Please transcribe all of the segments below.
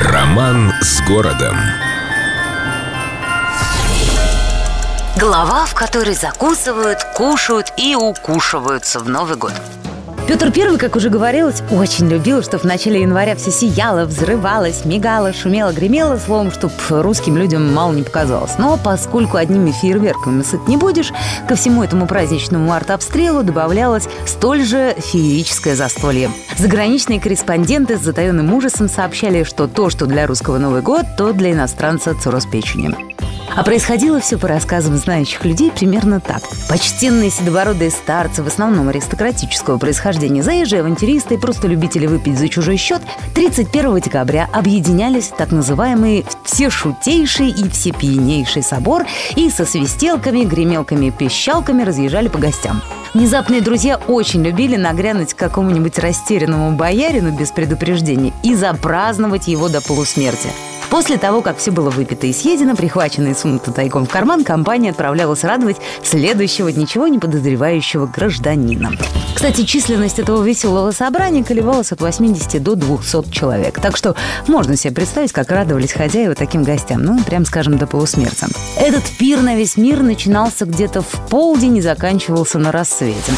Роман с городом. Глава, в которой закусывают, кушают и укушиваются в Новый год. Петр Первый, как уже говорилось, очень любил, чтобы в начале января все сияло, взрывалось, мигало, шумело, гремело, словом, чтобы русским людям мало не показалось. Но поскольку одними фейерверками сыт не будешь, ко всему этому праздничному артобстрелу добавлялось столь же феерическое застолье. Заграничные корреспонденты с затаенным ужасом сообщали, что то, что для русского Новый год, то для иностранца цирроз печени. А происходило все по рассказам знающих людей примерно так. Почтенные седобородые старцы, в основном аристократического происхождения, заезжие авантюристы и просто любители выпить за чужой счет, 31 декабря объединялись в так называемый всешутейший и всепьянейший собор и со свистелками, гремелками и пищалками разъезжали по гостям. Внезапные друзья очень любили нагрянуть к какому-нибудь растерянному боярину без предупреждения и запраздновать его до полусмерти. После того, как все было выпито и съедено, прихвачено и сунуто тайком в карман, компания отправлялась радовать следующего ничего не подозревающего гражданина. Кстати, численность этого веселого собрания колебалась от 80 до 200 человек. Так что можно себе представить, как радовались хозяева таким гостям. Ну, прям скажем, до полусмерти. Этот пир на весь мир начинался где-то в полдень и заканчивался на рассвете.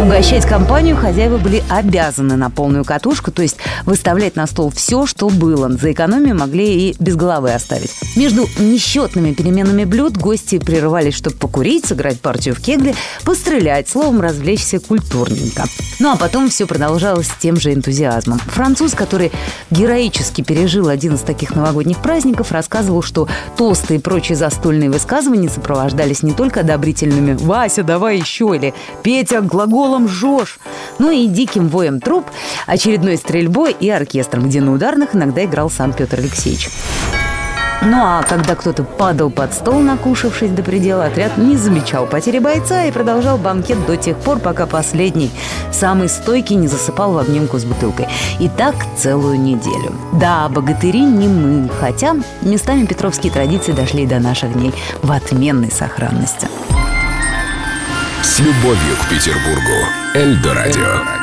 Угощать компанию хозяева были обязаны на полную катушку, то есть выставлять на стол все, что было. Экономию могли и без головы оставить. Между несчетными переменами блюд гости прерывались, чтобы покурить, сыграть партию в кегле, пострелять, словом, развлечься культурненько. Ну а потом все продолжалось с тем же энтузиазмом. Француз, который героически пережил один из таких новогодних праздников, рассказывал, что тосты и прочие застольные высказывания сопровождались не только одобрительными «Вася, давай еще» или «Петя, глаголом жжешь», ну и диким воем труп, очередной стрельбой и оркестром, где на ударных иногда играл сам Петр Алексеевич. Ну а когда кто-то падал под стол, накушавшись до предела, отряд не замечал потери бойца и продолжал банкет до тех пор, пока последний, самый стойкий, не засыпал в обнимку с бутылкой. И так целую неделю. Да, богатыри не мы, хотя местами петровские традиции дошли до наших дней в отменной сохранности. С любовью к Петербургу. Эльдо радио.